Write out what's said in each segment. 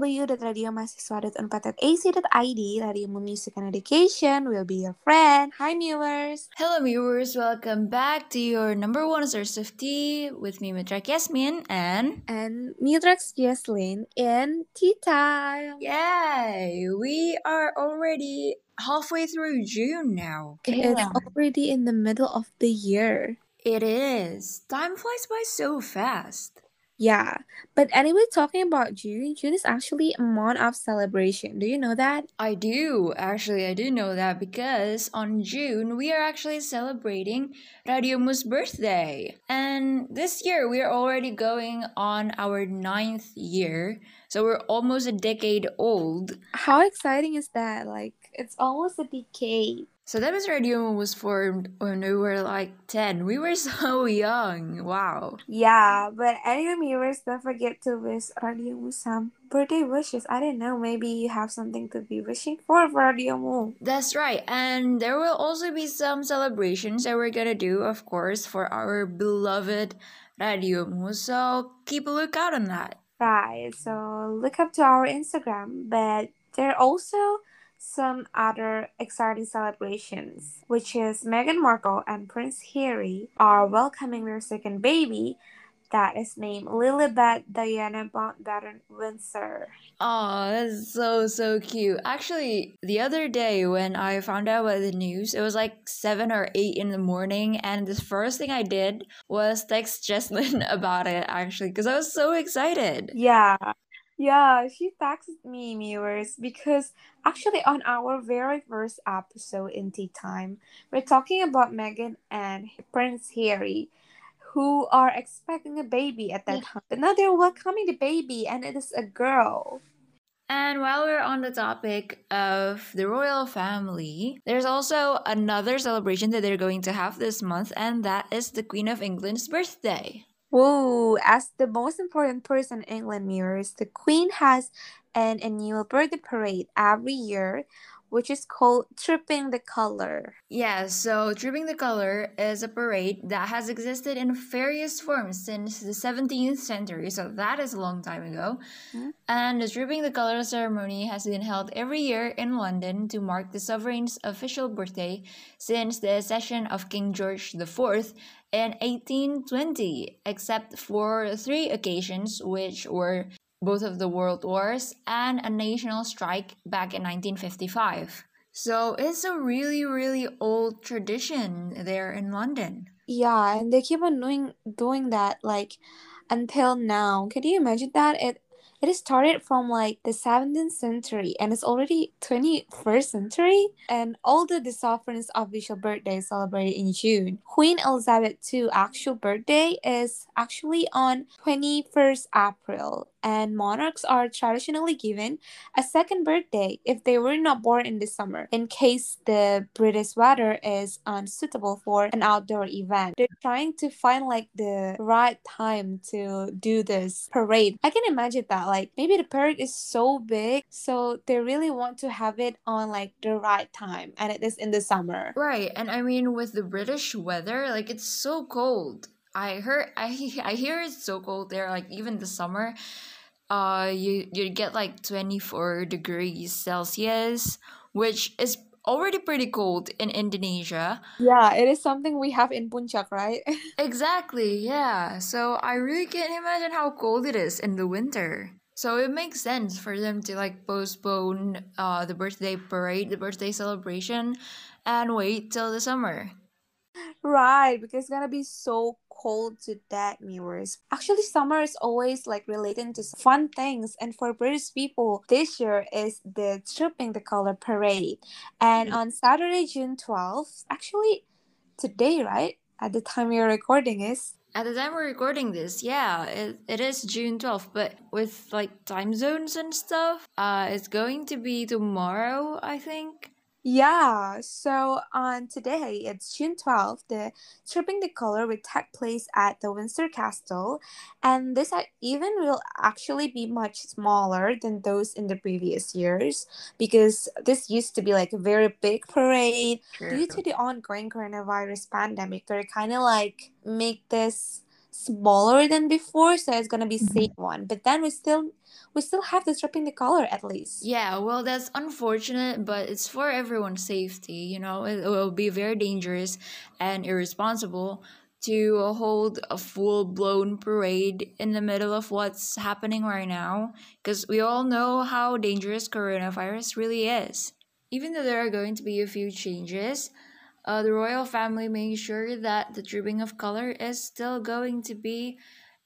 www.radiomahasiswa.unpad.ac.id, Radio Music and Education will be your friend. Hi, viewers. Hello, viewers. Welcome back to your number one source of tea with me, Mitrak Yasmin, and And Mudrax Jesslyn in Tea Time. yay, we are already halfway through June now. It's already in the middle of the year. It is. Time flies by so fast. Yeah, but anyway, talking about June, June is actually a month of celebration. Do you know that? I do, actually, I do know that because on June we are actually celebrating Radio Mu's birthday. And this year we are already going on our ninth year, so we're almost a decade old. How exciting is that? Like, it's almost a decade. So that was Radio was formed when we were like 10. We were so young. Wow. Yeah, but anyway, viewers, don't forget to wish Radio Mu some birthday wishes. I don't know, maybe you have something to be wishing for for Radio Mu. That's right. And there will also be some celebrations that we're gonna do, of course, for our beloved Radio Mu. So keep a lookout on that. Right, so look up to our Instagram, but there are also some other exciting celebrations, which is Meghan Markle and Prince Harry are welcoming their second baby that is named Lilibet Diana Mountbatten Windsor. Oh, that's so so cute. Actually, the other day when I found out about the news, it was like seven or eight in the morning, and the first thing I did was text Jesslyn about it actually, because I was so excited. Yeah. Yeah, she texted me, viewers, because actually on our very first episode in Tea Time, we're talking about Meghan and Prince Harry, who are expecting a baby at that time. But now they're welcoming the baby, and it is a girl. And while we're on the topic of the royal family, there's also another celebration that they're going to have this month, and that is the Queen of England's birthday. Whoa, as the most important person in England mirrors, the Queen has an annual birthday parade every year, which is called Trooping the Color. Yeah, so Trooping the Color is a parade that has existed in various forms since the 17th century, so that is a long time ago. Hmm. And the Trooping the Color ceremony has been held every year in London to mark the sovereign's official birthday since the accession of King George IV in 1820, except for three occasions, which were both of the world wars and a national strike back in 1955. So it's a really, really old tradition there in London. Yeah, and they keep on doing doing that like until now. Can you imagine that? It it started from like the 17th century and it's already 21st century and all the, the sovereign's official birthday is celebrated in June. Queen Elizabeth II actual birthday is actually on 21st April and monarchs are traditionally given a second birthday if they were not born in the summer in case the British weather is unsuitable for an outdoor event. They're trying to find like the right time to do this parade. I can imagine that like maybe the parade is so big so they really want to have it on like the right time and it is in the summer. Right, and I mean with the British weather, like it's so cold. I heard I I hear it's so cold there like even the summer uh you you get like 24 degrees Celsius, which is already pretty cold in Indonesia. Yeah, it is something we have in Puncak, right? Exactly, yeah. So I really can't imagine how cold it is in the winter. So it makes sense for them to like postpone uh the birthday parade, the birthday celebration, and wait till the summer. Right, because it's gonna be so cold to that viewers. Actually, summer is always like related to fun things, and for British people, this year is the Trooping the Color Parade, and on Saturday, June twelfth, actually today, right at the time are recording is At the time we're recording this, yeah, it, it is June 12th, but with like time zones and stuff, uh, it's going to be tomorrow, I think. Yeah, so on today, it's June 12th, the Trooping the Color will take place at the Windsor Castle, and this event will actually be much smaller than those in the previous years because this used to be like a very big parade. Due to the ongoing coronavirus pandemic, they're kind of like make this smaller than before, so it's gonna be Mhm. safe one. But then we still we still have to strip in the color at least. Yeah, well, that's unfortunate, but it's for everyone's safety. You know, it will be very dangerous and irresponsible to hold a full blown parade in the middle of what's happening right now, because we all know how dangerous coronavirus really is. Even though there are going to be a few changes, uh, the royal family made sure that the trooping of color is still going to be,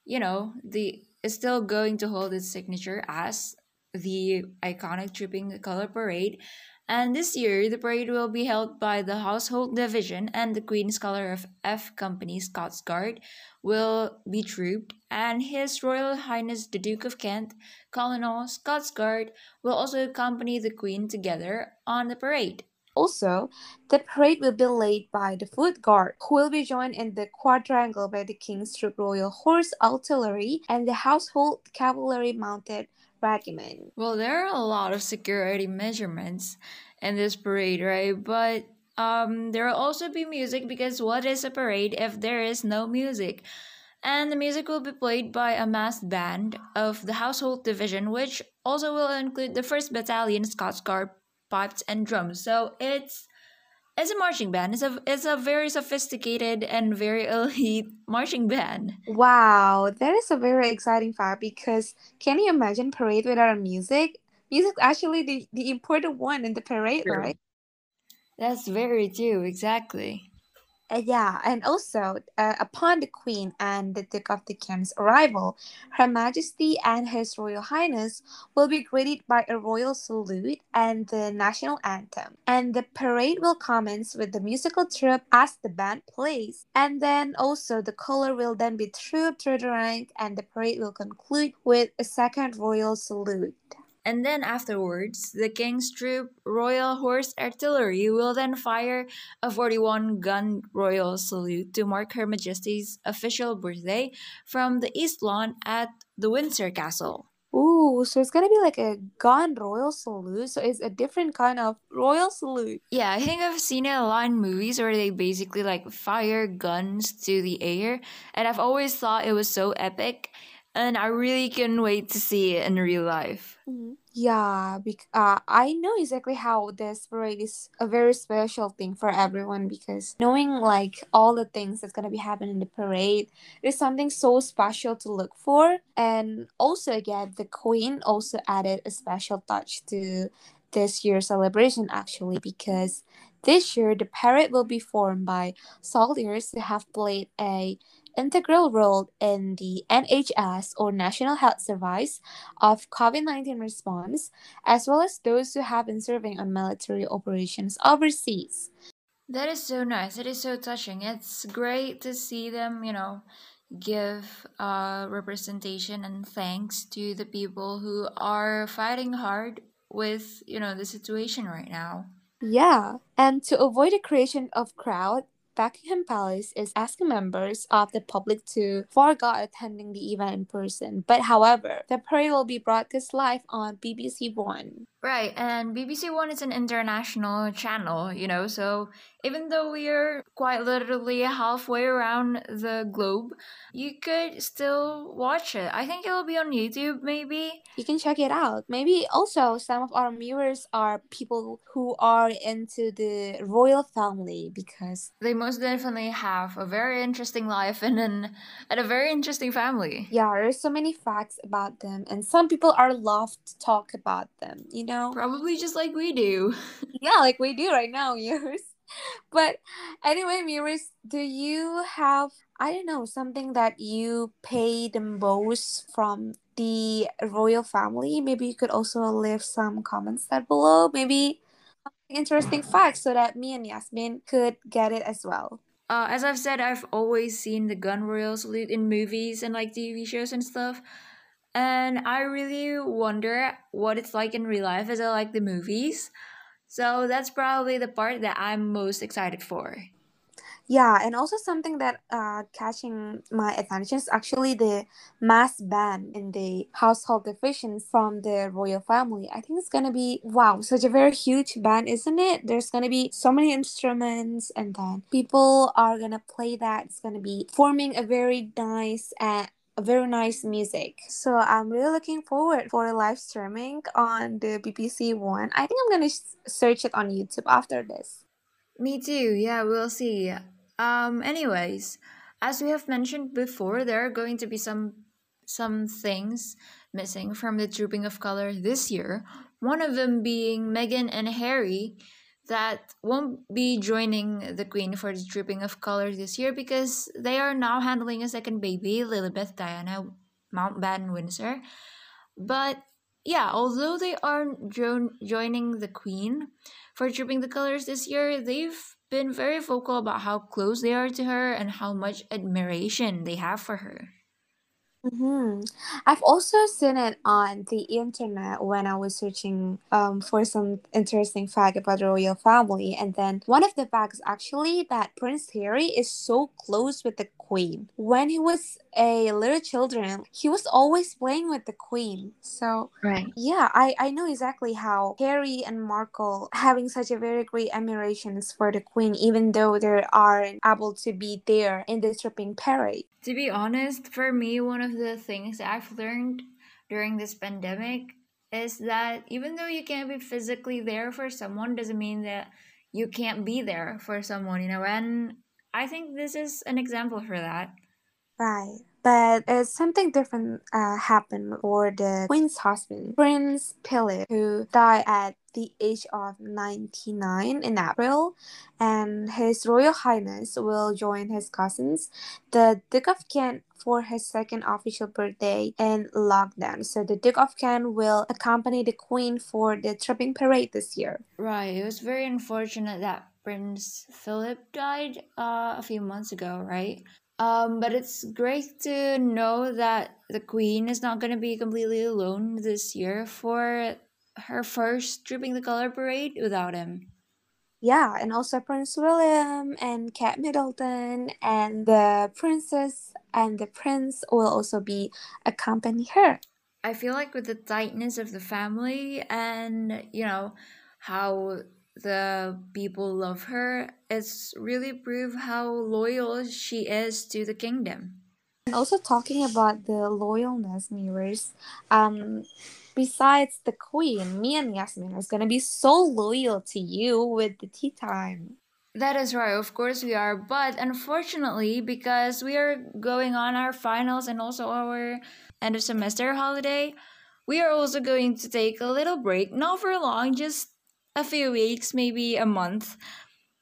you know, the is still going to hold its signature as the iconic dripping color parade. And this year, the parade will be held by the Household Division, and the Queen's Color of F Company Scots Guard will be trooped, and His Royal Highness the Duke of Kent, Colonel Scots Guard, will also accompany the Queen together on the parade. Also, the parade will be led by the Foot Guard, who will be joined in the quadrangle by the King's Troop Royal Horse Artillery and the Household Cavalry Mounted Regiment. Well, there are a lot of security measurements in this parade, right? But um, there will also be music because what is a parade if there is no music? And the music will be played by a massed band of the Household Division, which also will include the 1st Battalion Scots Guard pipes and drums. So it's it's a marching band. It's a it's a very sophisticated and very elite marching band. Wow, that is a very exciting fact because can you imagine parade without music? Music actually the, the important one in the parade, True. right? That's very true, exactly. Uh, yeah, and also uh, upon the Queen and the Duke of the Kent's arrival, Her Majesty and His Royal Highness will be greeted by a royal salute and the national anthem. And the parade will commence with the musical troupe as the band plays. And then also the color will then be trooped through the rank and the parade will conclude with a second royal salute. And then afterwards, the King's Troop Royal Horse Artillery will then fire a 41 gun royal salute to mark Her Majesty's official birthday from the East Lawn at the Windsor Castle. Ooh, so it's gonna be like a gun royal salute. So it's a different kind of royal salute. Yeah, I think I've seen it a lot in movies where they basically like fire guns to the air, and I've always thought it was so epic, and I really couldn't wait to see it in real life. Yeah, bec- uh, I know exactly how this parade is a very special thing for everyone because knowing like all the things that's gonna be happening in the parade is something so special to look for. And also, again, the Queen also added a special touch to this year's celebration actually because this year the parade will be formed by soldiers who have played a integral role in the NHS or National Health Service of COVID 19 response, as well as those who have been serving on military operations overseas. That is so nice. It is so touching. It's great to see them, you know, give uh, representation and thanks to the people who are fighting hard with, you know, the situation right now. Yeah, and to avoid the creation of crowd, Buckingham Palace is asking members of the public to forego attending the event in person. But however, the parade will be broadcast live on BBC One. Right, and BBC One is an international channel, you know, so even though we are quite literally halfway around the globe, you could still watch it. I think it will be on YouTube, maybe. You can check it out. Maybe also some of our viewers are people who are into the royal family because They most definitely have a very interesting life and an and a very interesting family. yeah, there's so many facts about them, and some people are loved to talk about them. You know. Probably just like we do. Yeah, like we do right now, yours. But anyway, Miris, do you have I don't know something that you pay the most from the royal family? Maybe you could also leave some comments down below. Maybe interesting facts so that me and Yasmin could get it as well. Uh, as I've said, I've always seen the gun royal salute in movies and like TV shows and stuff. And I really wonder what it's like in real life as I like the movies. So that's probably the part that I'm most excited for. Yeah, and also something that uh catching my attention is actually the mass band in the household division from the royal family. I think it's gonna be wow, such a very huge band, isn't it? There's gonna be so many instruments, and then people are gonna play that. It's gonna be forming a very nice a very nice music. So I'm really looking forward for live streaming on the BBC One. I think I'm gonna search it on YouTube after this. Me too. Yeah, we'll see. Um anyways, as we have mentioned before, there are going to be some some things missing from the Trooping of Color this year. One of them being Meghan and Harry that won't be joining the Queen for the Trooping of Colors this year because they are now handling a second baby, Lilibet Diana Mountbatten Windsor. But yeah, although they aren't jo- joining the Queen for Trooping the Colors this year, they've been very vocal about how close they are to her and how much admiration they have for her. Hmm I've also seen it on the internet when I was searching um, for some interesting fact about the royal family. And then one of the facts actually that Prince Harry is so close with the queen. When he was a little children, he was always playing with the queen. So Right. yeah, I, I know exactly how Harry and Markle having such a very great admirations for the queen, even though they aren't able to be there in the stripping parade. To be honest, for me, one of the things I've learned during this pandemic is that even though you can't be physically there for someone, doesn't mean that you can't be there for someone, you know? And I think this is an example for that. Right. But uh, something different uh, happened for the queen's husband, Prince Philip, who died at the age of 99 in April, and His Royal Highness will join his cousins, the Duke of Kent, for his second official birthday in lockdown. So the Duke of Kent will accompany the Queen for the tripping parade this year. Right. It was very unfortunate that Prince Philip died uh, a few months ago, right? Um, but it's great to know that the Queen is not going to be completely alone this year for her first Trooping the Color parade without him. Yeah, and also Prince William and Kate Middleton and the princess and the prince will also be accompany her. I feel like with the tightness of the family and, you know, how the people love her, it's really prove how loyal she is to the kingdom. And also talking about the loyalness mirrors, um, besides the queen, me and Yasmin is gonna be so loyal to you with the tea time. That is right, of course we are. But unfortunately, because we are going on our finals and also our end of semester holiday, we are also going to take a little break. Not for long, just a few weeks, maybe a month.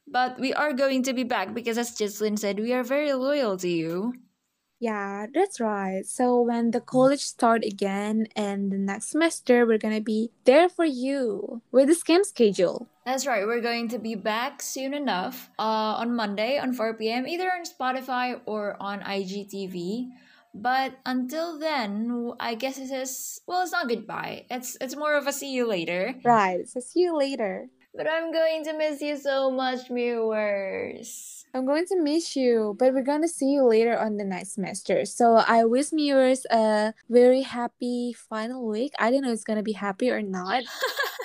But we are going to be back because, as Jesslyn said, we are very loyal to you. Yeah, that's right. So when the college start again and the next semester, we're gonna be there for you with the same schedule. That's right. We're going to be back soon enough uh, on Monday on 4 p.m., either on Spotify or on IGTV. But until then, I guess it is well. It's not goodbye. It's it's more of a see you later. Right. So see you later. But I'm going to miss you so much, viewers. I'm going to miss you, but we're gonna see you later on the next semester. So I wish viewers a very happy final week. I don't know if it's gonna be happy or not.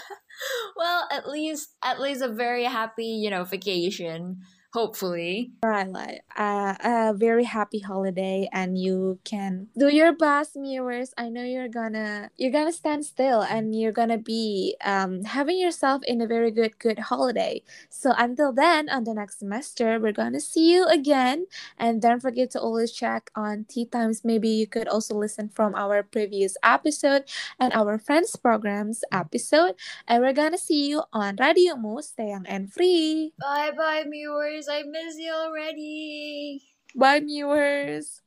well, at least at least a very happy you know vacation. Hopefully. Right, like uh, a very happy holiday, and you can do your best, viewers. I know you're gonna you're gonna stand still, and you're gonna be um having yourself in a very good good holiday. So until then, on the next semester, we're gonna see you again, and don't forget to always check on Tea Times. Maybe you could also listen from our previous episode and our friends programs episode, and we're gonna see you on Radio Mu, stay young and free. Bye bye, viewers. I miss you already. Bye, viewers.